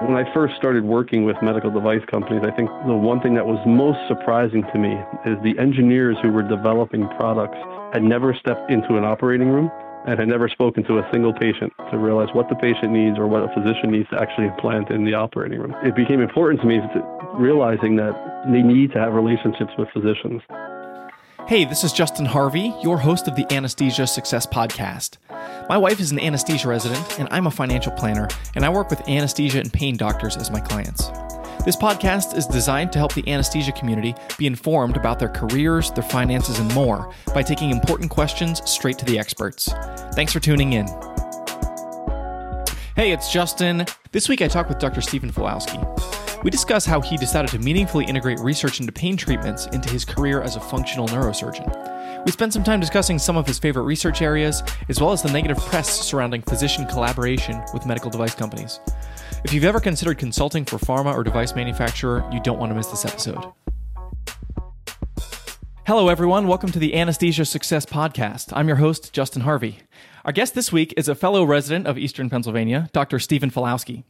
When I first started working with medical device companies, I think the one thing that was most surprising to me is the engineers who were developing products had never stepped into an operating room and had never spoken to a single patient to realize what the patient needs or what a physician needs to actually implant in the operating room. It became important to me to realizing that they need to have relationships with physicians. Hey, this is Justin Harvey, your host of the Anesthesia Success Podcast. My wife is an anesthesia resident, and I'm a financial planner, and I work with anesthesia and pain doctors as my clients. This podcast is designed to help the anesthesia community be informed about their careers, their finances, and more by taking important questions straight to the experts. Thanks for tuning in. Hey, it's Justin. This week I talked with Dr. Steven Falowski. We discuss how he decided to meaningfully integrate research into pain treatments into his career as a functional neurosurgeon. We spent some time discussing some of his favorite research areas, as well as the negative press surrounding physician collaboration with medical device companies. If you've ever considered consulting for pharma or device manufacturer, you don't want to miss this episode. Hello, everyone. Welcome to the Anesthesia Success Podcast. I'm your host, Justin Harvey. Our guest this week is a fellow resident of Eastern Pennsylvania, Dr. Steven Falowski.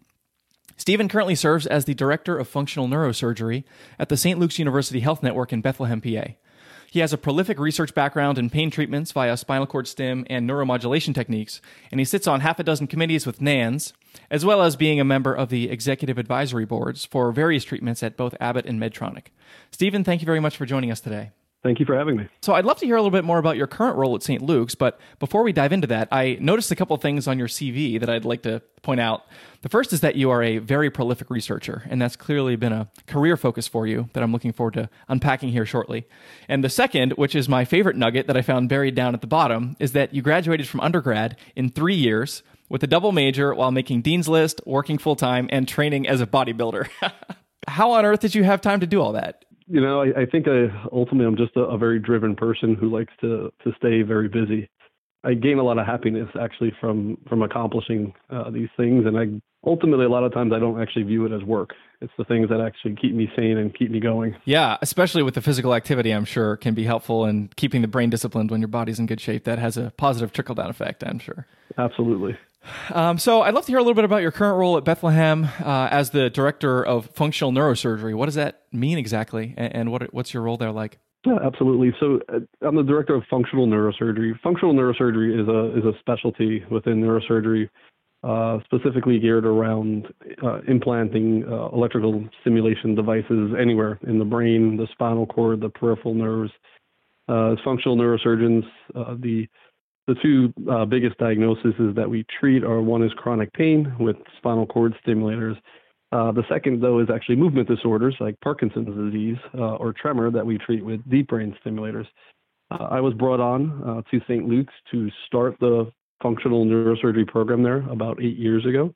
Steven currently serves as the Director of Functional Neurosurgery at the St. Luke's University Health Network in Bethlehem, PA. He has a prolific research background in pain treatments via spinal cord stim and neuromodulation techniques, and he sits on half a dozen committees with NANS, as well as being a member of the executive advisory boards for various treatments at both Abbott and Medtronic. Steven, thank you very much for joining us today. Thank you for having me. So, I'd love to hear a little bit more about your current role at St. Luke's, but before we dive into that, I noticed a couple of things on your CV that I'd like to point out. The first is that you are a very prolific researcher, and that's clearly been a career focus for you that I'm looking forward to unpacking here shortly. And the second, which is my favorite nugget that I found buried down at the bottom, is that you graduated from undergrad in three years with a double major while making Dean's List, working full time, and training as a bodybuilder. How on earth did you have time to do all that? You know, I, I think I ultimately I'm just a, a, very driven person who likes to to stay very busy. I gain a lot of happiness actually from from accomplishing uh, these things, and I ultimately a lot of times I don't actually view it as work. It's the things that actually keep me sane and keep me going. Yeah, especially with the physical activity, I'm sure can be helpful in keeping the brain disciplined when your body's in good shape. That has a positive trickle down effect, I'm sure. Absolutely. Um, so I'd love to hear a little bit about your current role at Bethlehem uh, as the director of functional neurosurgery. What does that mean exactly, and, and what what's your role there like? Yeah, absolutely. So uh, I'm the director of functional neurosurgery. Functional neurosurgery is a is a specialty within neurosurgery, uh, specifically geared around uh, implanting uh, electrical stimulation devices anywhere in the brain, the spinal cord, the peripheral nerves. Uh, as functional neurosurgeons, the the two uh, biggest diagnoses that we treat are one is chronic pain with spinal cord stimulators. Uh, the second, though, is actually movement disorders like Parkinson's disease uh, or tremor that we treat with deep brain stimulators. Uh, I was brought on uh, to St. Luke's to start the functional neurosurgery program there about eight years ago.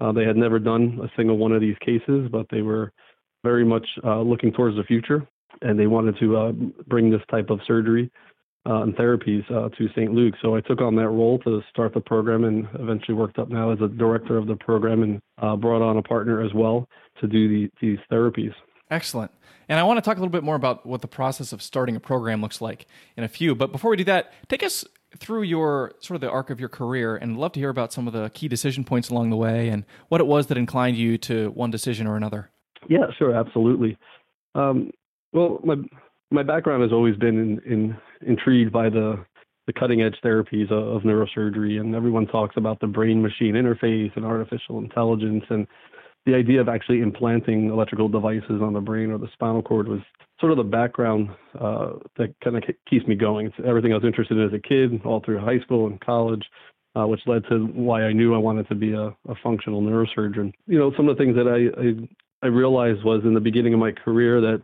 Uh, they had never done a single one of these cases, but they were very much looking towards the future, and they wanted to bring this type of surgery uh, and therapies uh, to St. Luke. So I took on that role to start the program and eventually worked up now as a director of the program and uh, brought on a partner as well to do the, these therapies. Excellent. And I want to talk a little bit more about what the process of starting a program looks like in a few. But before we do that, take us through your sort of the arc of your career and love to hear about some of the key decision points along the way and what it was that inclined you to one decision or another. Yeah, sure, absolutely. Um, well, my my background has always been in, in intrigued by the the cutting edge therapies of, neurosurgery, and everyone talks about the brain machine interface and artificial intelligence, and the idea of actually implanting electrical devices on the brain or the spinal cord was sort of the background uh, that kind of keeps me going. It's everything I was interested in as a kid, all through high school and college. Uh, which led to why I knew I wanted to be a, a functional neurosurgeon. You know, some of the things that I, I I realized was in the beginning of my career that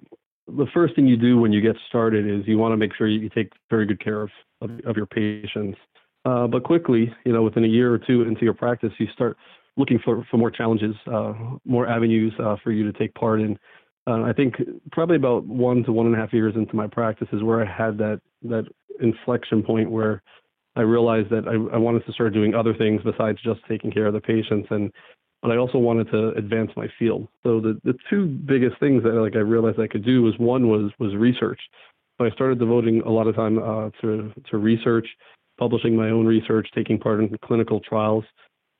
the first thing you do when you get started is you want to make sure you take very good care of, of, of your patients. Uh, but quickly, you know, within a year or two into your practice, you start looking for, for more challenges, uh, more avenues uh, for you to take part in. Uh, I think probably about one to one and a half years into my practice is where I had that that inflection point where I realized that I, I wanted to start doing other things besides just taking care of the patients and but I also wanted to advance my field. So the, the two biggest things that like I realized I could do was one was was research. So I started devoting a lot of time uh, to to research, publishing my own research, taking part in clinical trials,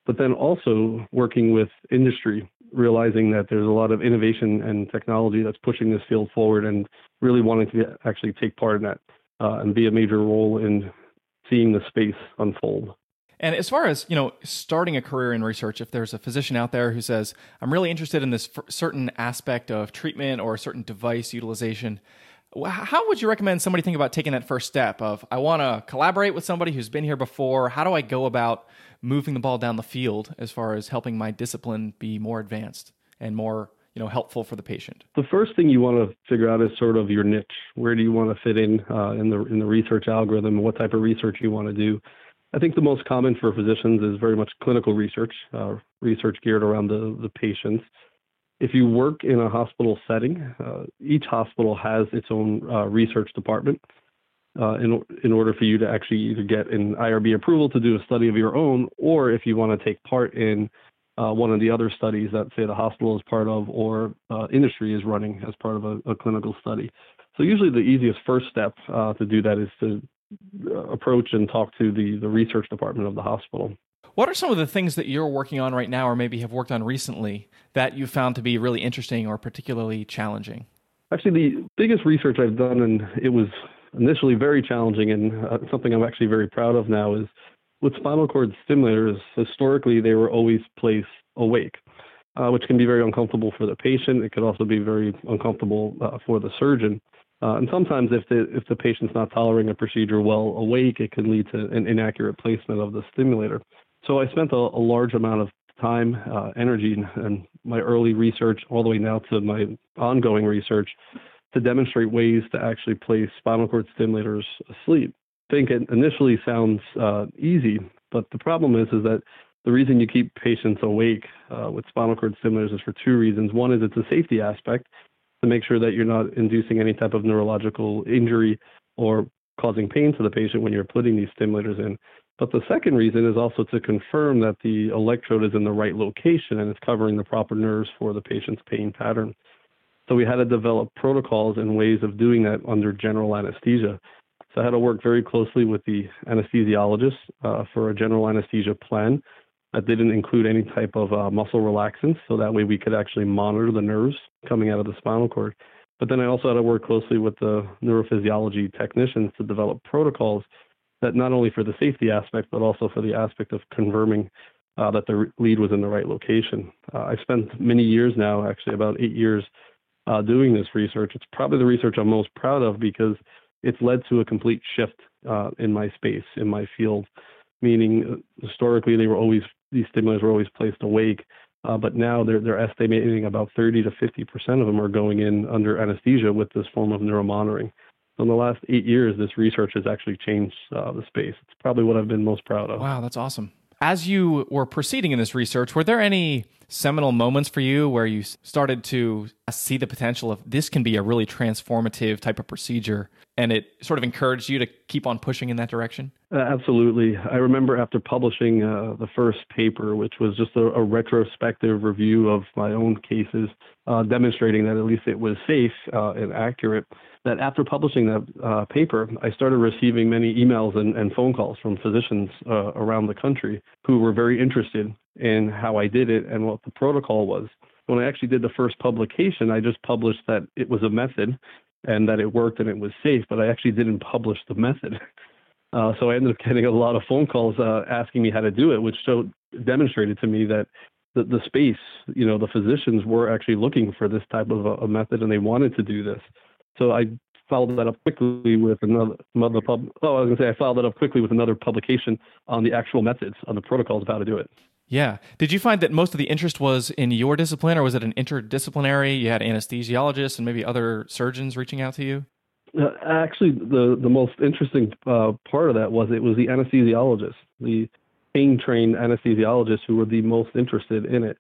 but then also working with industry realizing that there's a lot of innovation and technology that's pushing this field forward and really wanting to actually take part in that uh, and be a major role in seeing the space unfold. And as far as you know, starting a career in research, if there's a physician out there who says, "I'm really interested in this certain aspect of treatment or a certain device utilization," how would you recommend somebody think about taking that first step? Of I want to collaborate with somebody who's been here before. How do I go about moving the ball down the field as far as helping my discipline be more advanced and more you know helpful for the patient? The first thing you want to figure out is sort of your niche. Where do you want to fit in uh, in the in the research algorithm, what type of research you want to do? I think the most common for physicians is very much clinical research, uh, research geared around the, the patients. If you work in a hospital setting, uh, each hospital has its own uh, research department. Uh, in, in order for you to actually either get an IRB approval to do a study of your own, or if you want to take part in uh, one of the other studies that, say, the hospital is part of or uh, industry is running as part of a, a, clinical study. So, usually the easiest first step to do that is to approach and talk to the, the research department of the hospital. What are some of the things that you're working on right now, or maybe have worked on recently, that you found to be really interesting or particularly challenging? Actually, the biggest research I've done, and it was initially very challenging and uh, something I'm actually very proud of now, is with spinal cord stimulators, historically, they were always placed awake, uh, which can be very uncomfortable for the patient. It could also be very uncomfortable uh, for the surgeon. Uh, and sometimes, if the if the patient's not tolerating a procedure well awake, it can lead to an inaccurate placement of the stimulator. So I spent a, a large amount of time, uh, energy, and my early research, all the way now to my ongoing research, to demonstrate ways to actually place spinal cord stimulators asleep. I think it initially sounds uh, easy, but the problem is is that the reason you keep patients awake uh, with spinal cord stimulators is for two reasons. One is it's a safety aspect to make sure that you're not inducing any type of neurological injury or causing pain to the patient when you're putting these stimulators in. But the second reason is also to confirm that the electrode is in the right location and it's covering the proper nerves for the patient's pain pattern. So we had to develop protocols and ways of doing that under general anesthesia. So I had to work very closely with the anesthesiologist uh, for a general anesthesia plan that didn't include any type of uh, muscle relaxants, so that way we could actually monitor the nerves coming out of the spinal cord. But then I also had to work closely with the neurophysiology technicians to develop protocols that not only for the safety aspect, but also for the aspect of confirming uh, that the lead was in the right location. Uh, I've spent many years now, actually about eight years, uh, doing this research. It's probably the research I'm most proud of because it's led to a complete shift uh, in my space, in my field. Meaning, uh, historically, they were always these stimulators were always placed awake, uh, but now they're they're estimating about 30 to 50 percent of them are going in under anesthesia with this form of neuromonitoring. So in the last eight years, this research has actually changed uh, the space. It's probably what I've been most proud of. Wow, that's awesome. As you were proceeding in this research, were there any seminal moments for you where you started to see the potential of this can be a really transformative type of procedure and it sort of encouraged you to keep on pushing in that direction? Uh, absolutely. I remember after publishing uh, the first paper, which was just a, a, retrospective review of my own cases, uh, demonstrating that at least it was safe uh, and accurate, that after publishing that uh, paper, I started receiving many emails and, and phone calls from physicians uh, around the country who were very interested in how I did it and what the protocol was. When I actually did the first publication, I just published that it was a method and that it worked and it was safe, but I actually didn't publish the method. Uh, so I ended up getting a lot of phone calls uh, asking me how to do it, which showed demonstrated to me that the, the space, you know, the physicians were actually looking for this type of a, a method and they wanted to do this. So I followed that up quickly with another, another pub. Oh, I was to say I followed that up quickly with another publication on the actual methods, on the protocols of how to do it. Yeah. Did you find that most of the interest was in your discipline, or was it an interdisciplinary? You had anesthesiologists and maybe other surgeons reaching out to you. Uh, actually, the the most interesting uh, part of that was it was the anesthesiologists, the pain trained anesthesiologists who were the most interested in it.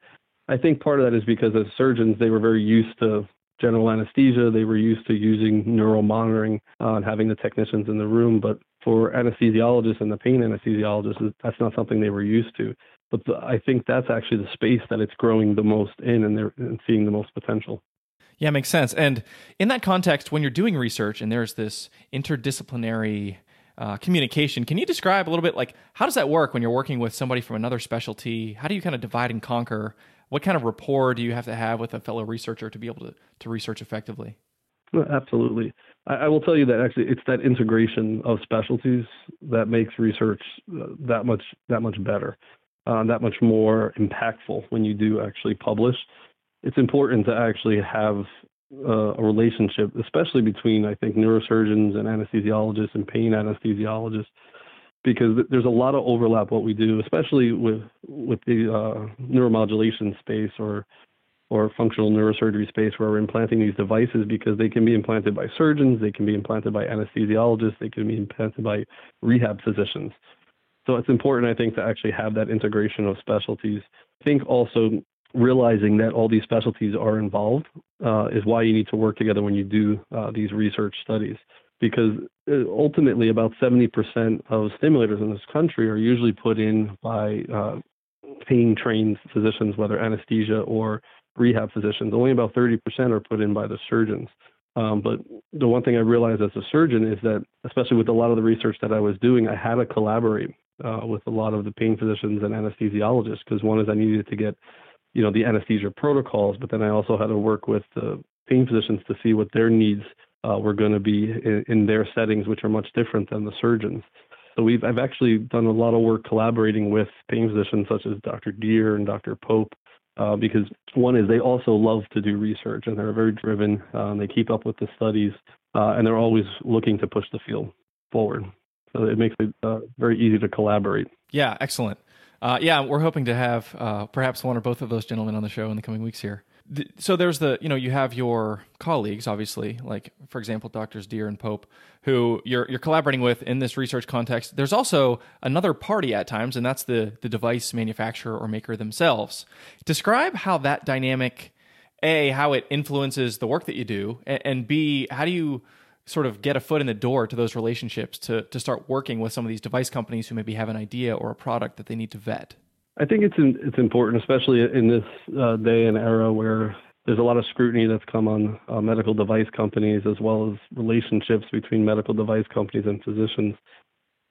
I think part of that is because as surgeons, they were very used to general anesthesia. They were used to using neural monitoring uh, and having the technicians in the room. But for anesthesiologists and the pain anesthesiologists, that's not something they were used to. But the, I think that's actually the space that it's growing the most in and they're and seeing the most potential. Yeah, makes sense. And in that context, when you're doing research and there's this interdisciplinary uh, communication, can you describe a little bit like how does that work when you're working with somebody from another specialty? How do you kind of divide and conquer what kind of rapport do you have to have with a fellow researcher to be able to, to research effectively? Absolutely. I, I will tell you that actually it's that integration of specialties that makes research uh, that much that much better, uh, that much more impactful when you do actually publish. It's important to actually have uh, a relationship, especially between I think neurosurgeons and anesthesiologists and pain anesthesiologists, because there's a lot of overlap what we do, especially with with the uh, neuromodulation space or or functional neurosurgery space where we're implanting these devices because they can be implanted by surgeons, they can be implanted by anesthesiologists, they can be implanted by rehab physicians. So it's important, I think, to actually have that integration of specialties. I think also realizing that all these specialties are involved uh, is why you need to work together when you do uh, these research studies. Because uh, ultimately, about 70% of stimulators in this country are usually put in by uh, pain trained physicians, whether anesthesia or rehab physicians. Only about 30% are put in by the surgeons. Um, but the one thing I realized as a surgeon is that, especially with a lot of the research that I was doing, I had to collaborate uh, with a lot of the pain physicians and anesthesiologists because one is I needed to get, you know, the anesthesia protocols, but then I also had to work with the pain physicians to see what their needs uh, were going to be in, in their settings, which are much different than the surgeons. So we've I've actually done a lot of work collaborating with pain physicians such as Dr. Deer and Dr. Pope uh, because one is they also love to do research and they're very driven. Um, they keep up with the studies uh, and they're always looking to push the field forward. So it makes it uh, very easy to collaborate. Yeah, excellent. Uh, yeah, we're hoping to have uh, perhaps one or both of those gentlemen on the show in the coming weeks here so there's the you know you have your colleagues obviously like for example doctors deer and pope who you're you're collaborating with in this research context there's also another party at times and that's the the device manufacturer or maker themselves describe how that dynamic a how it influences the work that you do and, and b how do you sort of get a foot in the door to those relationships to to start working with some of these device companies who maybe have an idea or a product that they need to vet I think it's in, it's important, especially in this uh, day and era where there's a lot of scrutiny that's come on uh, medical device companies as well as relationships between medical device companies and physicians.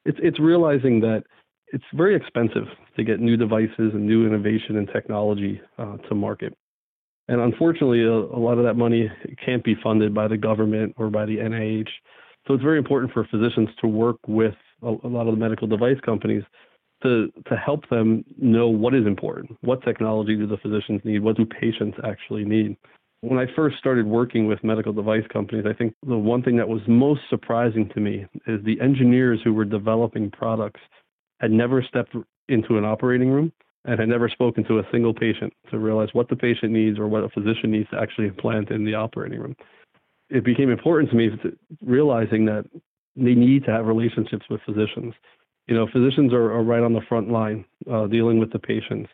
It's it's realizing that it's very expensive to get new devices and new innovation and technology uh, to market. And unfortunately, a, a, lot of that money can't be funded by the government or by the NIH. So it's very important for physicians to work with a, a lot of the medical device companies to to help them know what is important. What technology do the physicians need? What do patients actually need? When I first started working with medical device companies, I think the one thing that was most surprising to me is the engineers who were developing products had never stepped into an operating room and had never spoken to a single patient to realize what the patient needs or what a physician needs to actually implant in the operating room. It became important to me to realizing that they need to have relationships with physicians you know, physicians are, are right on the front line uh, dealing with the patients.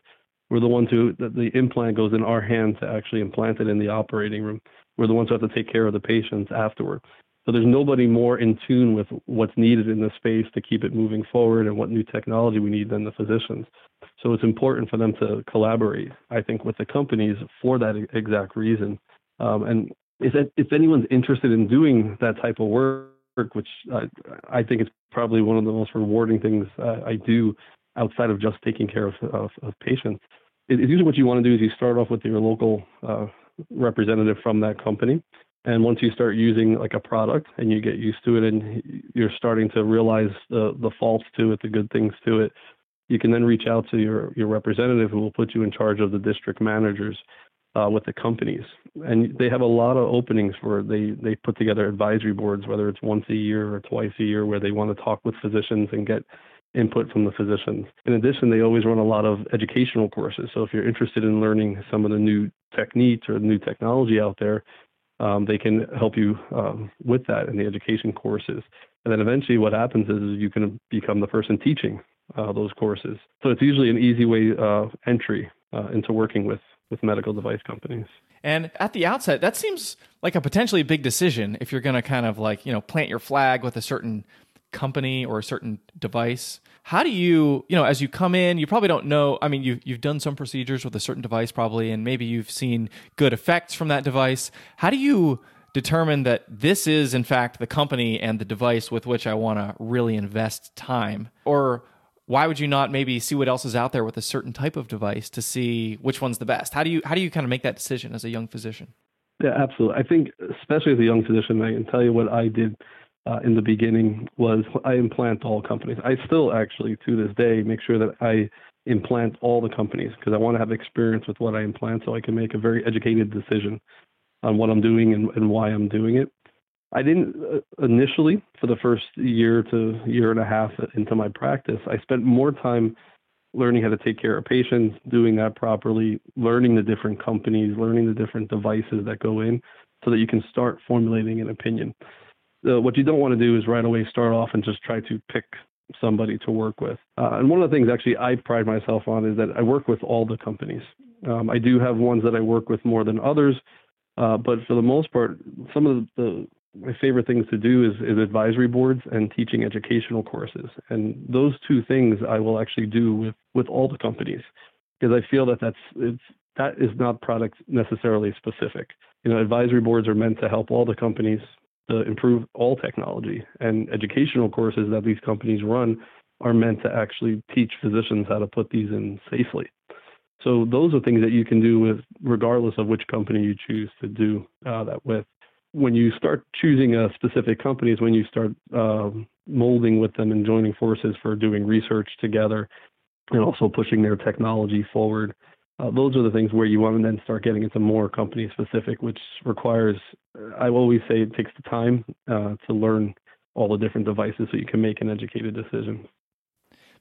We're the ones who the, the implant goes in our hand to actually implant it in the operating room. We're the ones who have to take care of the patients afterward. So there's nobody more in tune with what's needed in the space to keep it moving forward and what new technology we need than the physicians. So it's important for them to collaborate, I think, with the companies for that exact reason. Um, and if, if anyone's interested in doing that type of work, which I, I think is probably one of the most rewarding things uh, I do outside of just taking care of, of, of patients. It, usually what you want to do is you start off with your local uh, representative from that company. And once you start using like a product and you get used to it and you're starting to realize the, the faults to it, the good things to it, you can then reach out to your, your representative who will put you in charge of the district managers uh, with the companies, and they have a lot of openings where they they put together advisory boards, whether it's once a year or twice a year, where they want to talk with physicians and get input from the physicians. In addition, they always run a lot of educational courses. So if you're interested in learning some of the new techniques or new technology out there, um, they can help you um, with that in the education courses. And then eventually, what happens is you can become the person teaching uh, those courses. So it's usually an easy way uh, entry uh, into working with with medical device companies. And at the outset, that seems like a potentially big decision if you're going to kind of like, you know, plant your flag with a certain company or a certain device. How do you, you know, as you come in, you probably don't know. I mean, you you've done some procedures with a certain device probably and maybe you've seen good effects from that device. How do you determine that this is in fact the company and the device with which I want to really invest time? Or why would you not maybe see what else is out there with a certain type of device to see which one's the best? How do you how do you kind of make that decision as a young physician? Yeah, absolutely. I think especially as a young physician, I can tell you what I did uh, in the beginning was I implant all companies. I still actually to this day make sure that I implant all the companies because I want to have experience with what I implant so I can make a very educated decision on what I'm doing and, and why I'm doing it. I didn't uh, initially for the first year to year and a half into my practice. I spent more time learning how to take care of patients, doing that properly, learning the different companies, learning the different devices that go in, so that you can start formulating an opinion. Uh, what you don't want to do is right away start off and just try to pick somebody to work with. Uh, and one of the things actually I pride myself on is that I work with all the companies. Um, I do have ones that I work with more than others, uh, but for the most part, some of the, my favorite things to do is, is advisory boards and teaching educational courses. And those two things I will actually do with, with all the companies because I feel that that's it's, that is not product necessarily specific. You know, advisory boards are meant to help all the companies to improve all technology, and educational courses that these companies run are meant to actually teach physicians how to put these in safely. So those are things that you can do with regardless of which company you choose to do uh, that with when you start choosing a specific company is when you start uh, molding with them and joining forces for doing research together and also pushing their technology forward. Uh, those are the things where you want to then start getting into more company specific, which requires, I always say, it takes the time uh, to learn all the different devices so you can make an educated decision.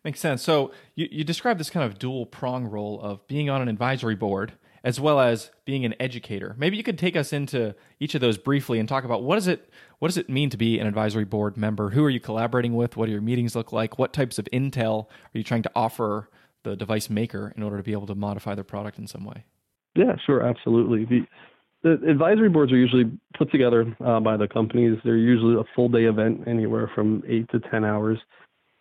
Makes sense. So you, you describe this kind of dual prong role of being on an advisory board as well as being an educator. Maybe you could take us into each of those briefly and talk about what does it what does it mean to be an advisory board member? Who are you collaborating with? What do your meetings look like? What types of intel are you trying to offer the device maker in order to be able to modify their product in some way? Yeah, sure, absolutely. The, the advisory boards are usually put together uh, by the companies. They're usually a full day event, anywhere from eight to ten hours.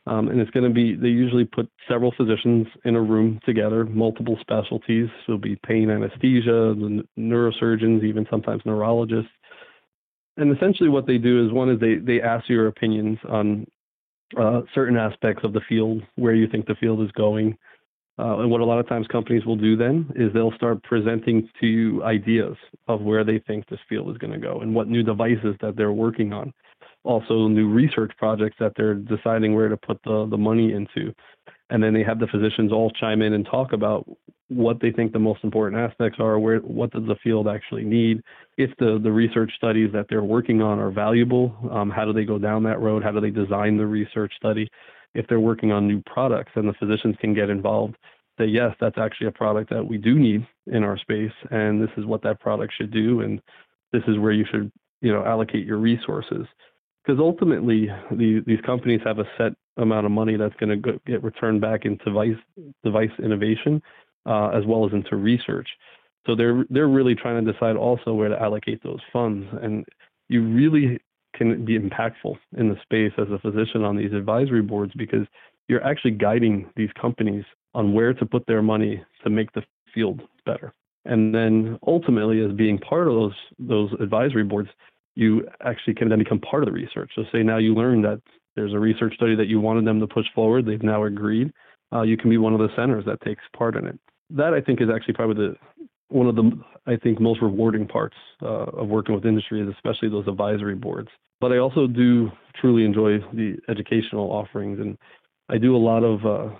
Um, and it's going to be, they usually put several physicians in a room together, multiple specialties. So it'll be pain anesthesia, the neurosurgeons, even sometimes neurologists. And essentially what they do is one is they, they ask your opinions on uh, certain aspects of the field, where you think the field is going. Uh, and what a lot of times companies will do then is they'll start presenting to you ideas of where they think this field is going to go and what new devices that they're working on also new research projects that they're deciding where to put the, the money into. And then they have the physicians all chime in and talk about what they think the most important aspects are, where what does the field actually need, if the, the research studies that they're working on are valuable, um, how do they go down that road, how do they design the research study, if they're working on new products, and the physicians can get involved. Say yes, that's actually a product that we do need in our space, and this is what that product should do, and this is where you should you know allocate your resources because ultimately the, these companies have a set amount of money that's going to get returned back into device device innovation uh, as well as into research. So they're they're really trying to decide also where to allocate those funds, and you really can be impactful in the space as a physician on these advisory boards because you're actually guiding these companies on where to put their money to make the field better. And then ultimately, as being part of those those advisory boards, you actually can then become part of the research. So say now you learn that there's a research study that you wanted them to push forward, they've now agreed. Uh, you can be one of the centers that takes part in it. That I think is actually probably the one of the I think most rewarding parts uh, of working with industry is especially those advisory boards. But I also do truly enjoy the educational offerings, and I do a lot of uh,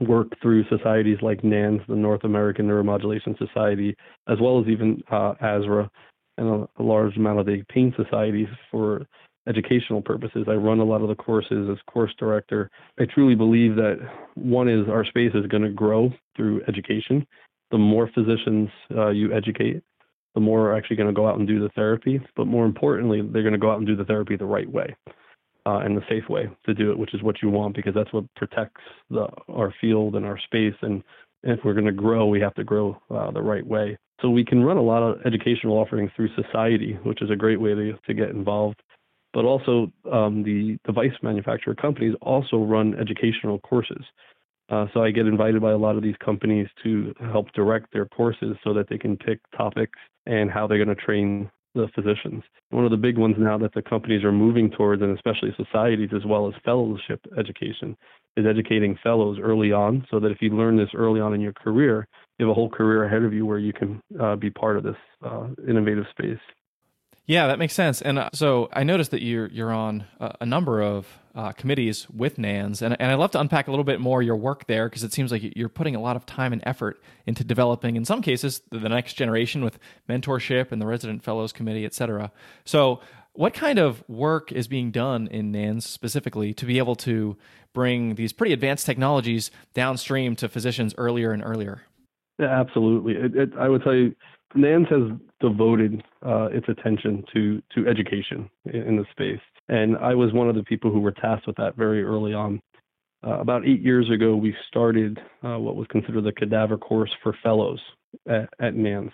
work through societies like NANS, the North American Neuromodulation Society, as well as even uh, ASRA, and a, large amount of the pain societies for educational purposes. I run a lot of the courses as course director. I truly believe that one is our space is going to grow through education. The more physicians uh, you educate, the more are actually going to go out and do the therapy. But more importantly, they're going to go out and do the therapy the right way uh, and the safe way to do it, which is what you want because that's what protects the, our field and our space. And if we're going to grow, we have to grow uh, the right way. So we can run a lot of educational offerings through society, which is a great way to, to get involved. But also, um, the device manufacturer companies also run educational courses. Uh, so I get invited by a lot of these companies to help direct their courses so that they can pick topics and how they're going to train the physicians. One of the big ones now that the companies are moving towards, and especially societies as well as fellowship education, is educating fellows early on so that if you learn this early on in your career, you have a whole career ahead of you where you can uh, be part of this uh, innovative space. Yeah, that makes sense. And uh, so I noticed that you're you're on a, a number of uh, committees with NANS, and and I'd love to unpack a little bit more your work there because it seems like you're putting a lot of time and effort into developing, in some cases, the, the next generation with mentorship and the resident fellows committee, et cetera. So, what kind of work is being done in NANS specifically to be able to bring these pretty advanced technologies downstream to physicians earlier and earlier? Yeah, absolutely. It, it, I would you, NANS has devoted uh, its attention to to education in, in the space, and I was one of the people who were tasked with that very early on. Uh, about eight years ago, we started uh, what was considered the cadaver course for fellows at, at NANS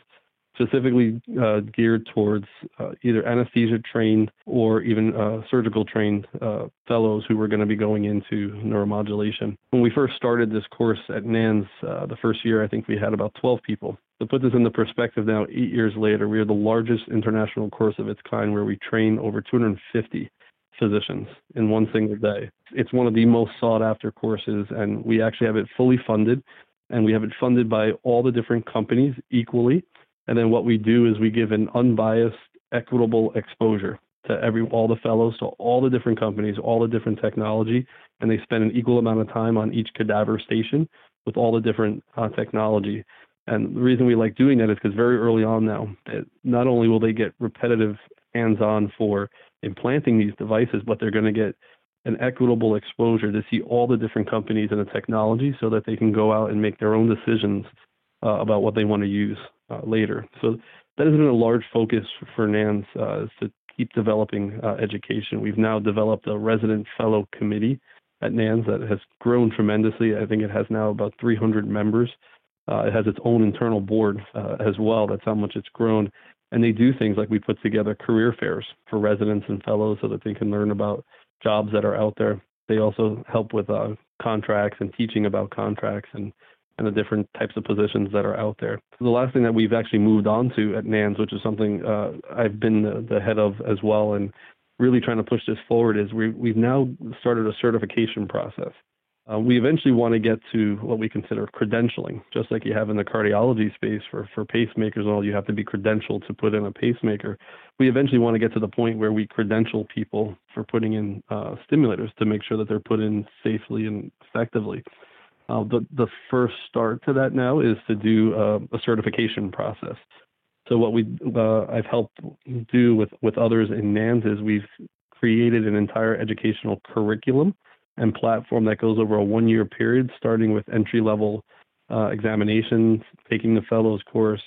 specifically uh, geared towards uh, either anesthesia trained or even uh, surgical trained uh, fellows who were going to be going into neuromodulation. When we first started this course at NANS, uh, the first year, I think we had about 12 people. To put this into perspective now, eight years later, we are the largest international course of its kind where we train over 250 physicians in one single day. It's one of the most sought after courses, and we actually have it fully funded. And we have it funded by all the different companies equally and then what we do is we give an unbiased, equitable exposure to every all the fellows, to all the different companies, all the different technology, and they spend an equal amount of time on each cadaver station with all the different uh, technology. And the reason we like doing that is because very early on now, it, not only will they get repetitive hands-on for implanting these devices, but they're going to get an equitable exposure to see all the different companies and the technology so that they can go out and make their own decisions uh, about what they want to use later. So that has been a large focus for NANS uh, is to keep developing uh, education. We've now developed a resident fellow committee at NANS that has grown tremendously. I think it has now about 300 members. Uh, it has its own internal board uh, as well. That's how much it's grown. And they do things like we put together career fairs for residents and fellows so that they can learn about jobs that are out there. They also help with uh, contracts and teaching about contracts and and the different types of positions that are out there. The last thing that we've actually moved on to at NANS, which is something uh, I've been the, the, head of as well, and really trying to push this forward, is we, we've now started a certification process. Uh, we eventually want to get to what we consider credentialing, just like you have in the cardiology space for, for pacemakers and all, you have to be credentialed to put in a pacemaker. We eventually want to get to the point where we credential people for putting in uh, stimulators to make sure that they're put in safely and effectively. Uh, the, the first start to that now is to do uh, a certification process. So what we uh, I've helped do with, with others in NANS is we've created an entire educational curriculum and platform that goes over a one-year period, starting with entry-level uh, examinations, taking the fellows course,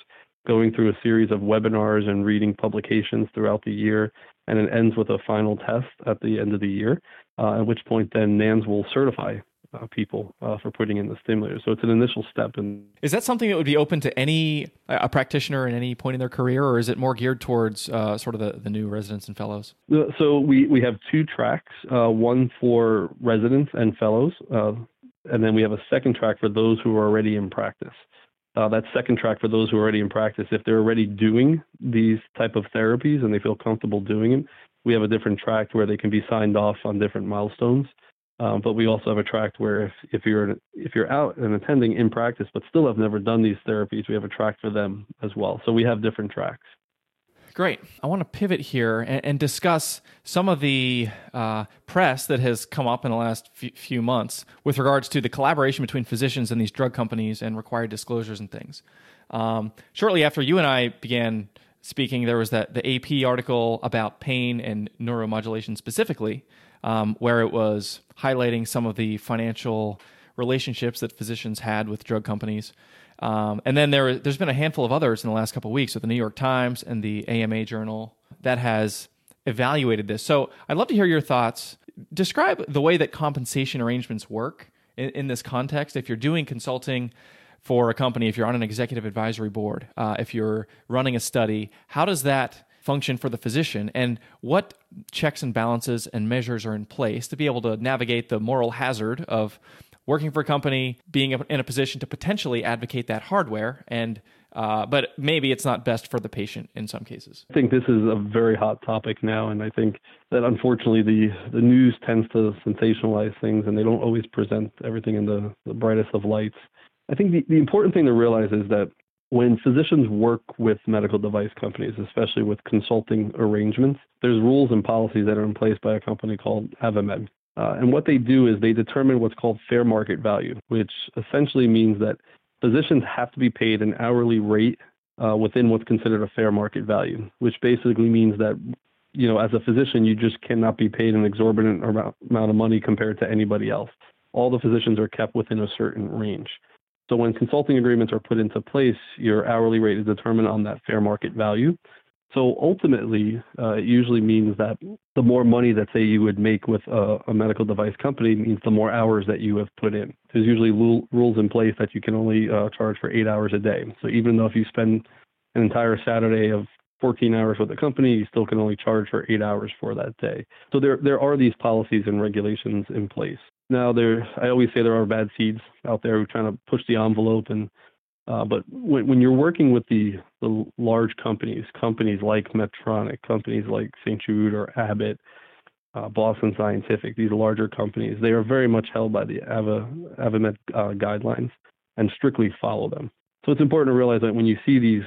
going through a series of webinars and reading publications throughout the year, and it ends with a final test at the end of the year, uh, at which point then NANS will certify uh, people uh, for putting in the stimulator. So it's an initial step. And is that something that would be open to any a practitioner at any point in their career, or is it more geared towards uh, sort of the, the new residents and fellows? Uh, so we we have two tracks, uh, one for residents and fellows, uh, and then we have a second track for those who are already in practice. that second track for those who are already in practice, if they're already doing these type of therapies and they feel comfortable doing them, we have a different track where they can be signed off on different milestones. Um, but we also have a track where if, if you're if you're out and attending in practice but still have never done these therapies, we have a track for them as well. So we have different tracks. Great. I want to pivot here and, and discuss some of the uh, press that has come up in the last f- few months with regards to the collaboration between physicians and these drug companies and required disclosures and things. Um, shortly after you and I began speaking, there was that the AP article about pain and neuromodulation specifically, um, where it was highlighting some of the financial relationships that physicians had with drug companies. Um, and then there, there's been a handful of others in the last couple of weeks with the New York Times and the AMA Journal that has evaluated this. So I'd love to hear your thoughts. Describe the way that compensation arrangements work in, in this context. If you're doing consulting for a company, if you're on an executive advisory board, uh, if you're running a study, how does that function for the physician and what checks and balances and measures are in place to be able to navigate the moral hazard of working for a company, being in a position to potentially advocate that hardware and uh, but maybe it's not best for the patient in some cases. I think this is a very hot topic now, and I think that unfortunately the, the news tends to sensationalize things and they don't always present everything in the, the brightest of lights. I think the, the important thing to realize is that when physicians work with medical device companies, especially with consulting arrangements, there's rules and policies that are in place by a company called AdvaMed. Uh, and what they do is they determine what's called fair market value, which essentially means that physicians have to be paid an hourly rate uh, within what's considered a fair market value, which basically means that you know as a physician you just cannot be paid an exorbitant amount of money compared to anybody else. All the physicians are kept within a certain range. So when consulting agreements are put into place, your hourly rate is determined on that fair market value. So ultimately, uh, it usually means that the more money that say you would make with a, a, medical device company means the more hours that you have put in. There's usually rules in place that you can only uh, charge for eight hours a day. So even though if you spend an entire Saturday of 14 hours with a company, you still can only charge for eight hours for that day. So there there are these policies and regulations in place. Now there, I always say there are bad seeds out there who are trying to push the envelope and uh, but when, when, you're working with the, the large companies, companies like Medtronic, companies like St. Jude or Abbott, uh, Boston Scientific, these larger companies, they are very much held by the AVA, AdvaMed uh, guidelines and strictly follow them. So it's important to realize that when you see these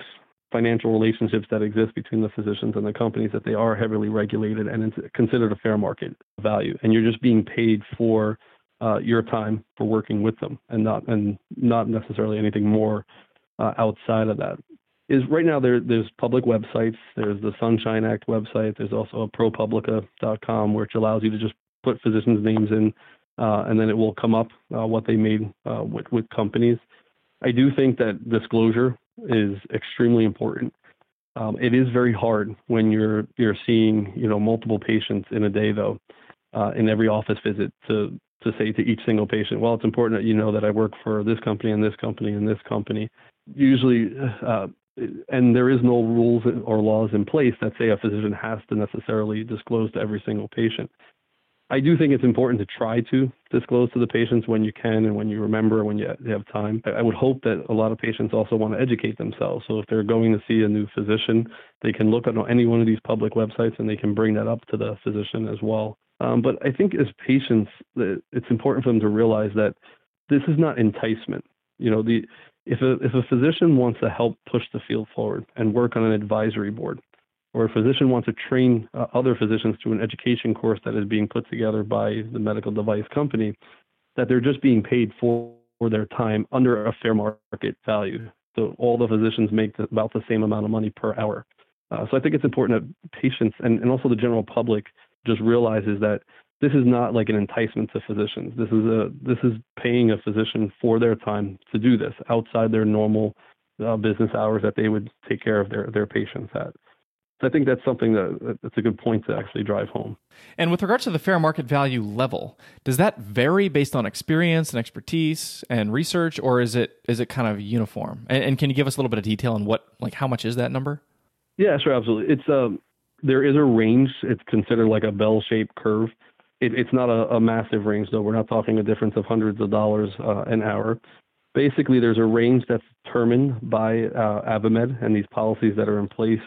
financial relationships that exist between the physicians and the companies, that they are heavily regulated and it's considered a fair market value, and you're just being paid for uh, your time for working with them and not and not necessarily anything more uh, outside of that. Is right now there there's public websites. There's the Sunshine Act website. There's also a ProPublica.com which allows you to just put physicians' names in, uh, and then it will come up uh, what they made uh, with with companies. I do think that disclosure is extremely important. Um, it is very hard when you're you're seeing you know multiple patients in a day though. Uh, in every office visit to to say to each single patient, well, it's important that you know that I work for this company and this company and this company. Usually, uh, and there is no rules or laws in place that say a physician has to necessarily disclose to every single patient. I do think it's important to try to disclose to the patients when you can and when you remember when you have time. I would hope that a lot of patients also want to educate themselves. So if they're going to see a new physician, they can look at any one of these public websites and they can bring that up to the physician as well. Um, but I think as patients, it's important for them to realize that this is not enticement. You know, the if a if a physician wants to help push the field forward and work on an advisory board, or a physician wants to train uh, other physicians through an education course that is being put together by the medical device company, that they're just being paid for, for their time under a fair market value. So all the physicians make about the same amount of money per hour. Uh, so I think it's important that patients and, and also the general public just realizes that this is not like an enticement to physicians. This is a this is paying a physician for their time to do this outside their normal uh, business hours that they would take care of their their patients at. I think that's something that that's a good point to actually drive home. And with regards to the fair market value level, does that vary based on experience and expertise and research, or is it is it kind of uniform? And, and can you give us a little bit of detail on what like how much is that number? Yeah, sure, absolutely. It's um there is a range. It's considered like a bell-shaped curve. It, it's not a, a, massive range, though. We're not talking a difference of hundreds of dollars uh, an hour. Basically, there's a range that's determined by uh, and these policies that are in place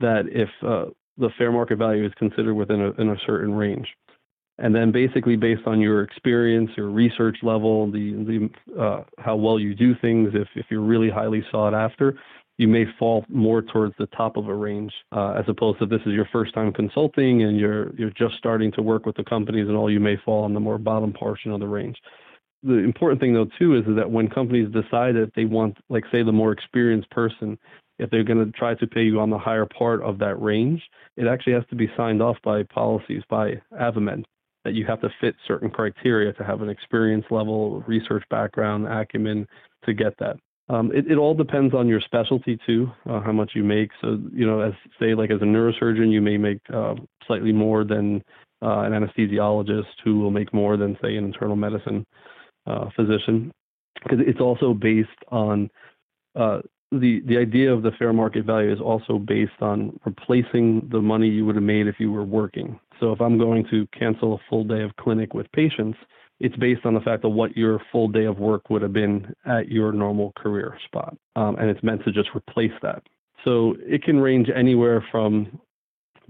that if uh, the fair market value is considered within a, in a certain range. And then basically based on your experience, your research level, the, the uh, how well you do things, if, if you're really highly sought after, you may fall more towards the top of a range uh, as opposed to this is your first time consulting and you're you're just starting to work with the companies and all you may fall on the more bottom portion of the range the important thing though too is, is that when companies decide that they want like say the more experienced person if they're going to try to pay you on the higher part of that range it actually has to be signed off by policies by AdvaMed that you have to fit certain criteria to have an experience level research background acumen to get that um, it, it all depends on your specialty too, uh, how much you make. So, you know, as say like as a neurosurgeon, you may make uh, slightly more than uh, an anesthesiologist who will make more than say an internal medicine uh, physician, because it's also based on uh, the the idea of the fair market value is also based on replacing the money you would have made if you were working. So, if I'm going to cancel a full day of clinic with patients, it's based on the fact of what your full day of work would have been at your normal career spot. Um, and it's meant to just replace that. So it can range anywhere from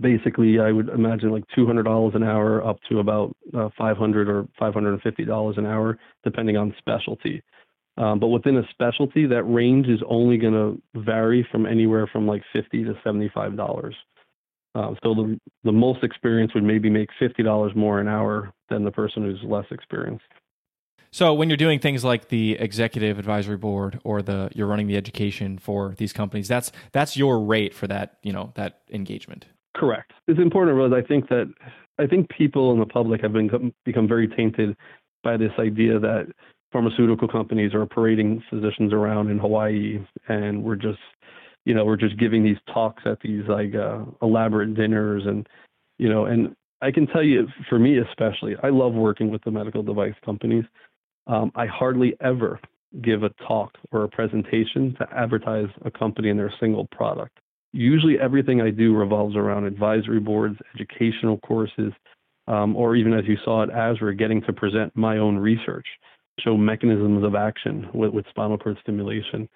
basically, I would imagine like $200 an hour up to about uh, 500 or $550 an hour, depending on specialty. Um, but within a specialty, that range is only going to vary from anywhere from like 50 to $75. Uh, so the, the most experienced would maybe make $50 more an hour than the person who's less experienced. So when you're doing things like the executive advisory board or the you're running the education for these companies, that's that's your rate for that, you know, that engagement. Correct. It's important to realize I think that I think people in the public have been become very tainted by this idea that pharmaceutical companies are parading physicians around in Hawaii and we're just you know we're just giving these talks at these like uh, elaborate dinners and you know and I can tell you for me especially I love working with the medical device companies um, I hardly ever give a talk or a presentation to advertise a company and their single product. Usually, everything I do revolves around advisory boards, educational courses, um, or even as you saw at ASRA, getting to present my own research, show mechanisms of action with, with spinal cord stimulation.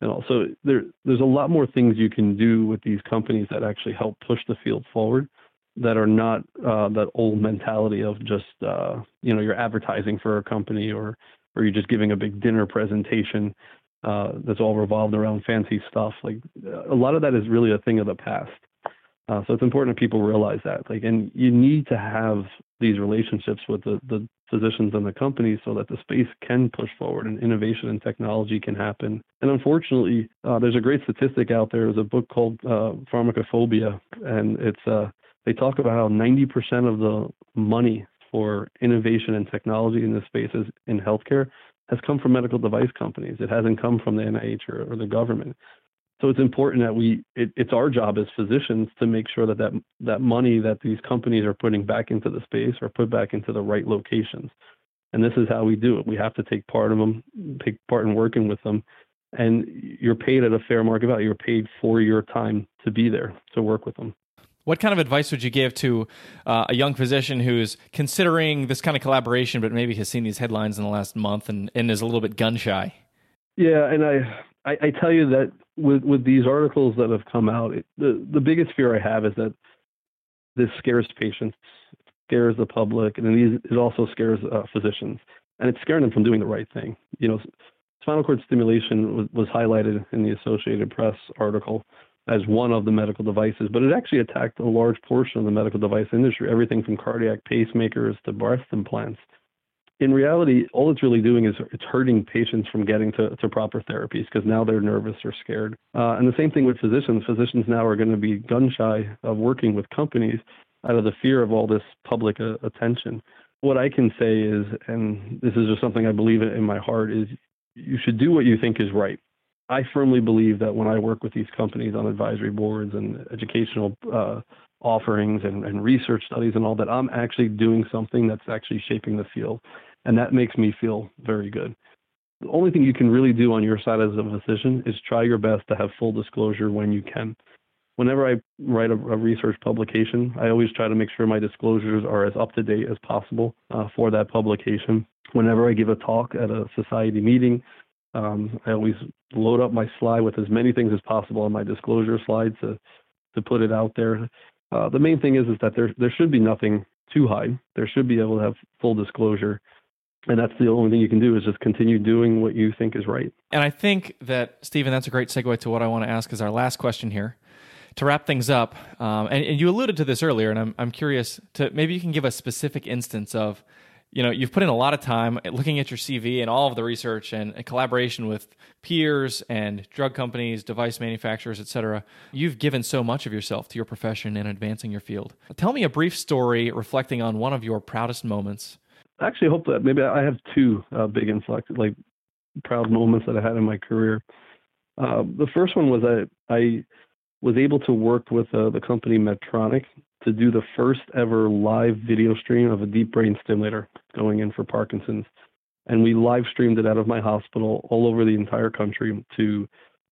And also, there, there's a lot more things you can do with these companies that actually help push the field forward that are not uh, that old mentality of just uh, you know you're advertising for a company or or you're just giving a big dinner presentation uh, that's all revolved around fancy stuff. Like a lot of that is really a thing of the past. Uh, so it's important that people realize that. Like, and you need to have these relationships with the, the physicians and the companies so that the space can push forward and innovation and technology can happen. And unfortunately, uh, there's a great statistic out there. There's a book called uh, Pharmacophobia, and it's uh, they talk about how 90% of the money for innovation and technology in the space is in healthcare has come from medical device companies. It hasn't come from the NIH or, or the government. So it's important that we it, it's our job as physicians to make sure that, that that money that these companies are putting back into the space are put back into the right locations. And this is how we do it. We have to take part of them, take part in working with them, and you're paid at a fair market value. You're paid for your time to be there to work with them. What kind of advice would you give to uh, a young physician who's considering this kind of collaboration, but maybe has seen these headlines in the last month and, and is a little bit gun shy? Yeah, and I, I, I tell you that with with these articles that have come out, it, the the biggest fear I have is that this scares patients, scares the public, and it also scares uh, physicians, and it's scaring them from doing the right thing. You know, spinal cord stimulation was, was highlighted in the Associated Press article as one of the medical devices, but it actually attacked a large portion of the medical device industry, everything from cardiac pacemakers to breast implants. In reality, all it's really doing is it's hurting patients from getting to, to proper therapies because now they're nervous or scared. Uh, and the same thing with physicians. Physicians now are going to be gun shy of working with companies out of the fear of all this public uh, attention. What I can say is, and this is just something I believe in my heart, is you should do what you think is right. I firmly believe that when I work with these companies on advisory boards and educational uh, offerings and, and, research studies and all that, I'm actually doing something that's actually shaping the field. And that makes me feel very good. The only thing you can really do on your side as a physician is try your best to have full disclosure when you can. Whenever I write a, a research publication, I always try to make sure my disclosures are as up to date as possible uh, for that publication. Whenever I give a talk at a society meeting, um, I always load up my slide with as many things as possible on my disclosure slide to to put it out there. Uh, the main thing is is that there there should be nothing too high. There should be able to have full disclosure, and that's the only thing you can do is just continue doing what you think is right. And I think that Steven, that's a great segue to what I want to ask as our last question here. To wrap things up, um, and, and you alluded to this earlier, and I'm I'm curious to maybe you can give a specific instance of you know you've put in a lot of time looking at your cv and all of the research and, and collaboration with peers and drug companies device manufacturers etc you've given so much of yourself to your profession and advancing your field tell me a brief story reflecting on one of your proudest moments actually hope that maybe i have two uh, big inflect like proud moments that i had in my career uh, the first one was i i was able to work with uh, the company medtronic to do the first ever live video stream of a deep brain stimulator going in for Parkinson's. And we live streamed it out of my hospital all over the entire country to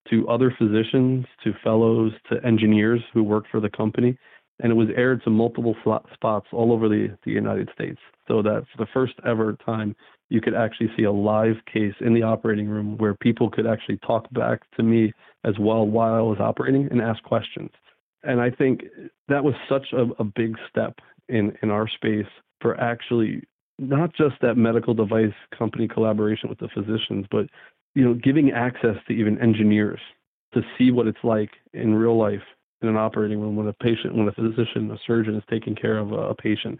to other physicians, to fellows, to engineers who work for the company. and it was aired to multiple spots all over the, the United States. So that for the first ever time, you could actually see a live case in the operating room where people could actually talk back to me as well while I was operating and ask questions. And I think that was such a, a big step in, in our space for actually not just that medical device company collaboration with the physicians, but you know, giving access to even engineers to see what it's like in real life in an operating room when a patient, when a physician, a surgeon is taking care of a, a patient,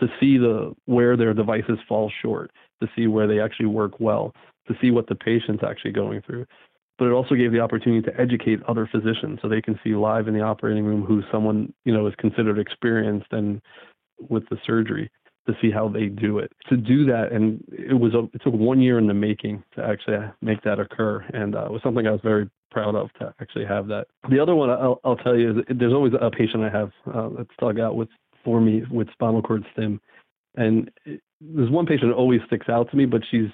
to see the where their devices fall short, to see where they actually work well, to see what the patient's actually going through. But it also gave the opportunity to educate other physicians so they can see live in the operating room who someone you know is considered experienced and with the surgery to see how they do it. To do that, and it was a, it took one year in the making to actually make that occur, and uh, it was something I was very proud of to actually have that. The other one I'll, I'll tell you is there's always a patient I have uh, that's dug out with for me with spinal cord stim, and there's one patient that always sticks out to me, but she's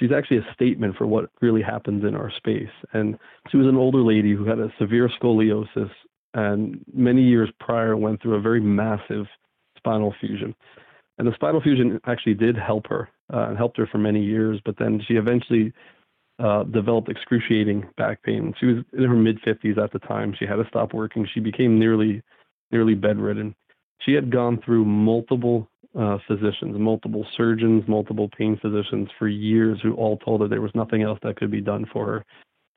she's actually a statement for what really happens in our space. And she was an older lady who had a severe scoliosis and many years prior went through a very massive spinal fusion. And the spinal fusion actually did help her uh, and helped her for many years, but then she eventually uh, developed excruciating back pain. She was in her mid 50s at the time. She had to stop working. She became nearly nearly bedridden. She had gone through multiple uh, physicians, multiple surgeons, multiple pain physicians for years who all told her there was nothing else that could be done for her.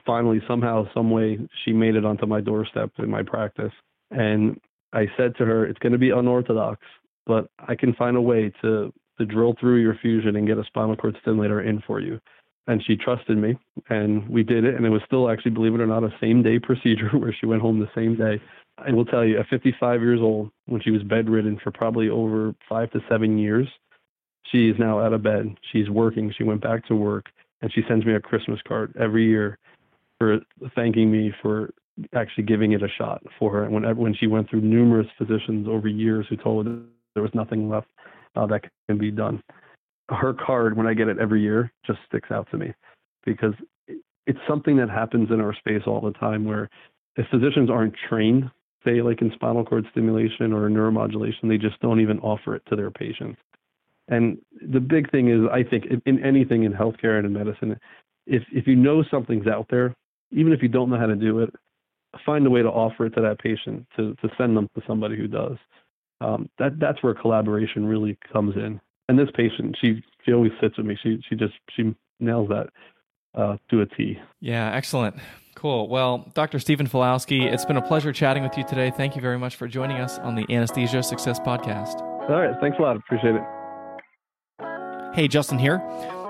Finally, somehow, some way, she made it onto my doorstep in my practice. And I said to her, It's going to be unorthodox, but I can find a way to, to drill through your fusion and get a spinal cord stimulator in for you and she trusted me and we did it and it was still actually believe it or not a same day procedure where she went home the same day i will tell you at 55 years old when she was bedridden for probably over five to seven years she is now out of bed. She's working. She went back to work and she sends me a christmas card every year for thanking me for actually giving it a shot for her. When when she went through numerous physicians over years who told her there was nothing left uh, that can be done her card when I get it every year just sticks out to me because it's something that happens in our space all the time where if physicians aren't trained, say like in spinal cord stimulation or neuromodulation, they just don't even offer it to their patients. And the big thing is, I think, in anything in healthcare and in medicine, if if you know something's out there, even if you don't know how to do it, find a way to offer it to that patient to to send them to somebody who does. Um, that that's where collaboration really comes in and this patient, she she always sits with me. She she just she nails that uh, to a T. Yeah, excellent. Cool. Well, Dr. Steven Falowski, it's been a pleasure chatting with you today. Thank you very much for joining us on the Anesthesia Success Podcast. All right. Thanks a lot. Appreciate it. Hey, Justin here.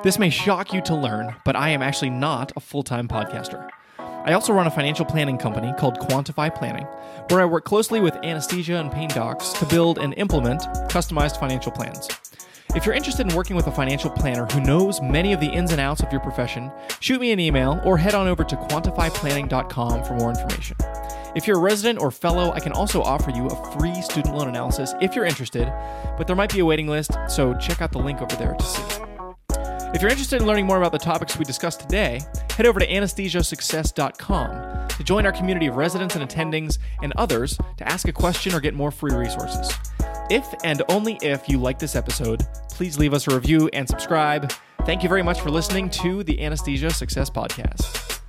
This may shock you to learn, but I am actually not a full time podcaster. I also run a financial planning company called Quantify Planning, where I work closely with anesthesia and pain docs to build and implement customized financial plans. If you're interested in working with a financial planner who knows many of the ins and outs of your profession, shoot me an email or head on over to quantifyplanning.com for more information. If you're a resident or fellow, I can also offer you a free student loan analysis if you're interested, but there might be a waiting list, so check out the link over there to see. If you're interested in learning more about the topics we discussed today, head over to anesthesiasuccess.com to join our community of residents and attendings and others to ask a question or get more free resources. If and only if you like this episode, please leave us a review and subscribe. Thank you very much for listening to the Anesthesia Success Podcast.